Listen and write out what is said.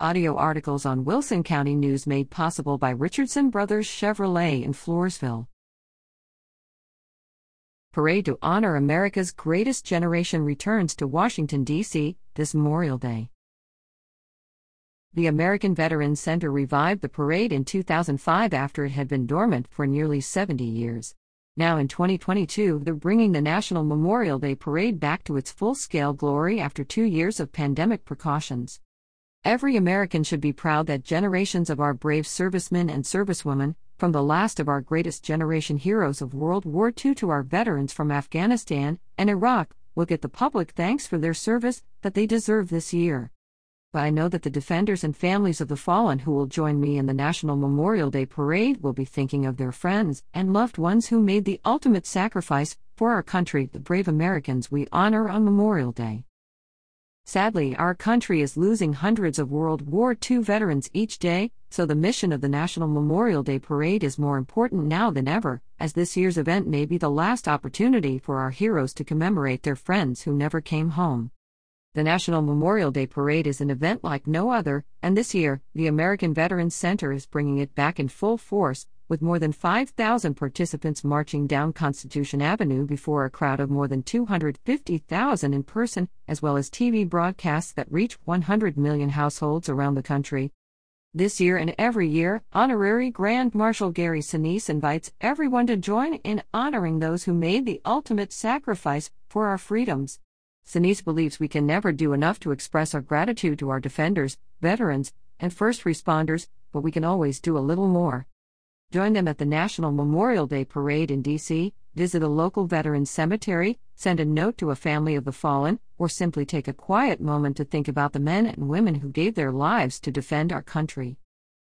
Audio articles on Wilson County News made possible by Richardson Brothers Chevrolet in Floresville. Parade to honor America's greatest generation returns to Washington, D.C. this Memorial Day. The American Veterans Center revived the parade in 2005 after it had been dormant for nearly 70 years. Now in 2022, they're bringing the National Memorial Day Parade back to its full scale glory after two years of pandemic precautions. Every American should be proud that generations of our brave servicemen and servicewomen, from the last of our greatest generation heroes of World War II to our veterans from Afghanistan and Iraq, will get the public thanks for their service that they deserve this year but I know that the defenders and families of the fallen who will join me in the National Memorial Day Parade will be thinking of their friends and loved ones who made the ultimate sacrifice for our country, the brave Americans we honor on Memorial Day. Sadly, our country is losing hundreds of World War II veterans each day, so the mission of the National Memorial Day Parade is more important now than ever, as this year's event may be the last opportunity for our heroes to commemorate their friends who never came home. The National Memorial Day Parade is an event like no other, and this year, the American Veterans Center is bringing it back in full force, with more than 5,000 participants marching down Constitution Avenue before a crowd of more than 250,000 in person, as well as TV broadcasts that reach 100 million households around the country. This year and every year, Honorary Grand Marshal Gary Sinise invites everyone to join in honoring those who made the ultimate sacrifice for our freedoms. Sinise believes we can never do enough to express our gratitude to our defenders, veterans, and first responders, but we can always do a little more. Join them at the National Memorial Day Parade in D.C., visit a local veterans cemetery, send a note to a family of the fallen, or simply take a quiet moment to think about the men and women who gave their lives to defend our country.